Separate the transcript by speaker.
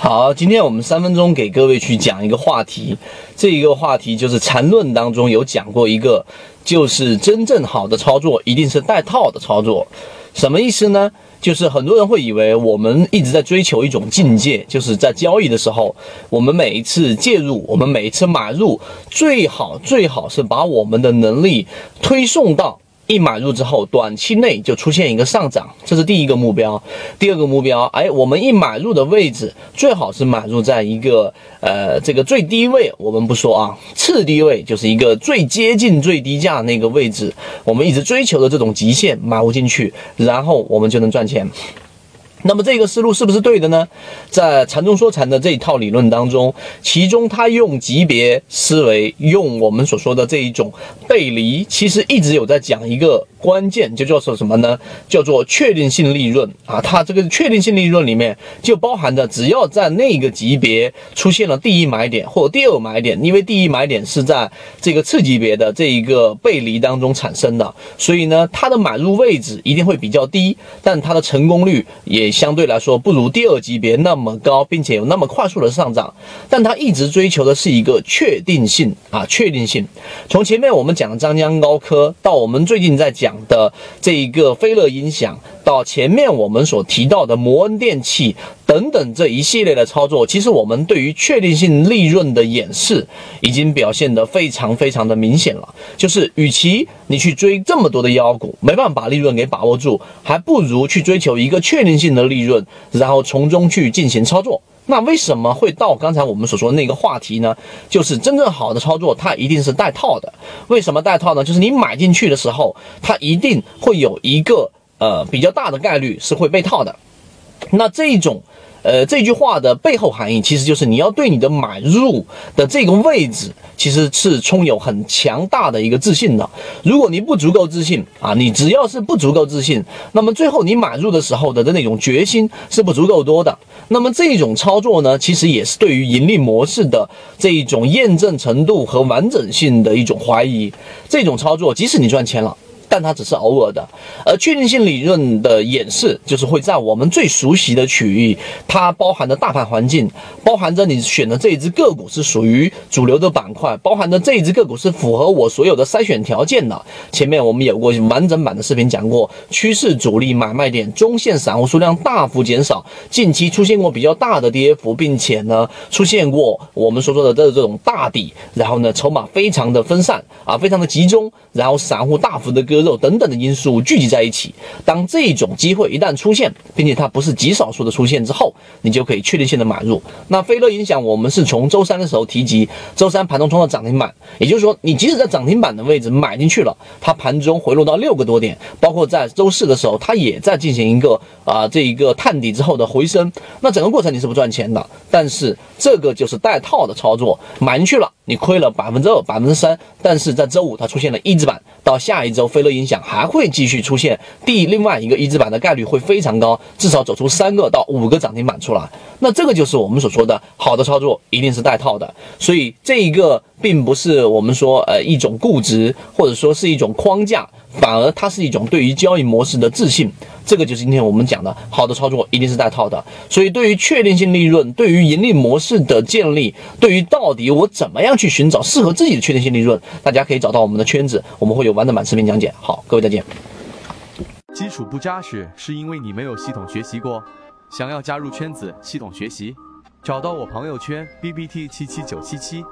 Speaker 1: 好，今天我们三分钟给各位去讲一个话题，这一个话题就是缠论当中有讲过一个，就是真正好的操作一定是带套的操作，什么意思呢？就是很多人会以为我们一直在追求一种境界，就是在交易的时候，我们每一次介入，我们每一次买入，最好最好是把我们的能力推送到。一买入之后，短期内就出现一个上涨，这是第一个目标。第二个目标，哎，我们一买入的位置最好是买入在一个呃这个最低位，我们不说啊，次低位就是一个最接近最低价那个位置，我们一直追求的这种极限买入进去，然后我们就能赚钱。那么这个思路是不是对的呢？在禅中说禅的这一套理论当中，其中他用级别思维，用我们所说的这一种背离，其实一直有在讲一个。关键就叫做什么呢？叫做确定性利润啊！它这个确定性利润里面就包含着，只要在那个级别出现了第一买点或第二买点，因为第一买点是在这个次级别的这一个背离当中产生的，所以呢，它的买入位置一定会比较低，但它的成功率也相对来说不如第二级别那么高，并且有那么快速的上涨。但它一直追求的是一个确定性啊，确定性。从前面我们讲的张江高科到我们最近在。讲的这一个飞乐音响，到前面我们所提到的摩恩电器等等这一系列的操作，其实我们对于确定性利润的演示已经表现得非常非常的明显了。就是与其你去追这么多的妖股，没办法把利润给把握住，还不如去追求一个确定性的利润，然后从中去进行操作。那为什么会到刚才我们所说的那个话题呢？就是真正好的操作，它一定是带套的。为什么带套呢？就是你买进去的时候，它一定会有一个呃比较大的概率是会被套的。那这种。呃，这句话的背后含义其实就是你要对你的买入的这个位置，其实是充有很强大的一个自信的。如果你不足够自信啊，你只要是不足够自信，那么最后你买入的时候的的那种决心是不足够多的。那么这种操作呢，其实也是对于盈利模式的这一种验证程度和完整性的一种怀疑。这种操作，即使你赚钱了。但它只是偶尔的，而确定性理论的演示就是会在我们最熟悉的区域，它包含的大盘环境，包含着你选的这一只个股是属于主流的板块，包含着这一只个股是符合我所有的筛选条件的。前面我们有过完整版的视频讲过，趋势主力买卖点，中线散户数量大幅减少，近期出现过比较大的跌幅，并且呢出现过我们所说的这这种大底，然后呢筹码非常的分散啊，非常的集中，然后散户大幅的割。肉等等的因素聚集在一起，当这种机会一旦出现，并且它不是极少数的出现之后，你就可以确定性的买入。那飞乐影响，我们是从周三的时候提及，周三盘中冲到涨停板，也就是说，你即使在涨停板的位置买进去了，它盘中回落到六个多点，包括在周四的时候，它也在进行一个啊这一个探底之后的回升。那整个过程你是不赚钱的，但是这个就是带套的操作，买进去了。你亏了百分之二、百分之三，但是在周五它出现了一字板，到下一周飞乐音响还会继续出现第另外一个一字板的概率会非常高，至少走出三个到五个涨停板出来。那这个就是我们所说的好的操作，一定是带套的。所以这一个并不是我们说呃一种固执，或者说是一种框架。反而它是一种对于交易模式的自信，这个就是今天我们讲的好的操作一定是带套的。所以对于确定性利润，对于盈利模式的建立，对于到底我怎么样去寻找适合自己的确定性利润，大家可以找到我们的圈子，我们会有完整版视频讲解。好，各位再见。
Speaker 2: 基础不扎实是因为你没有系统学习过，想要加入圈子系统学习，找到我朋友圈 B B T 七七九七七。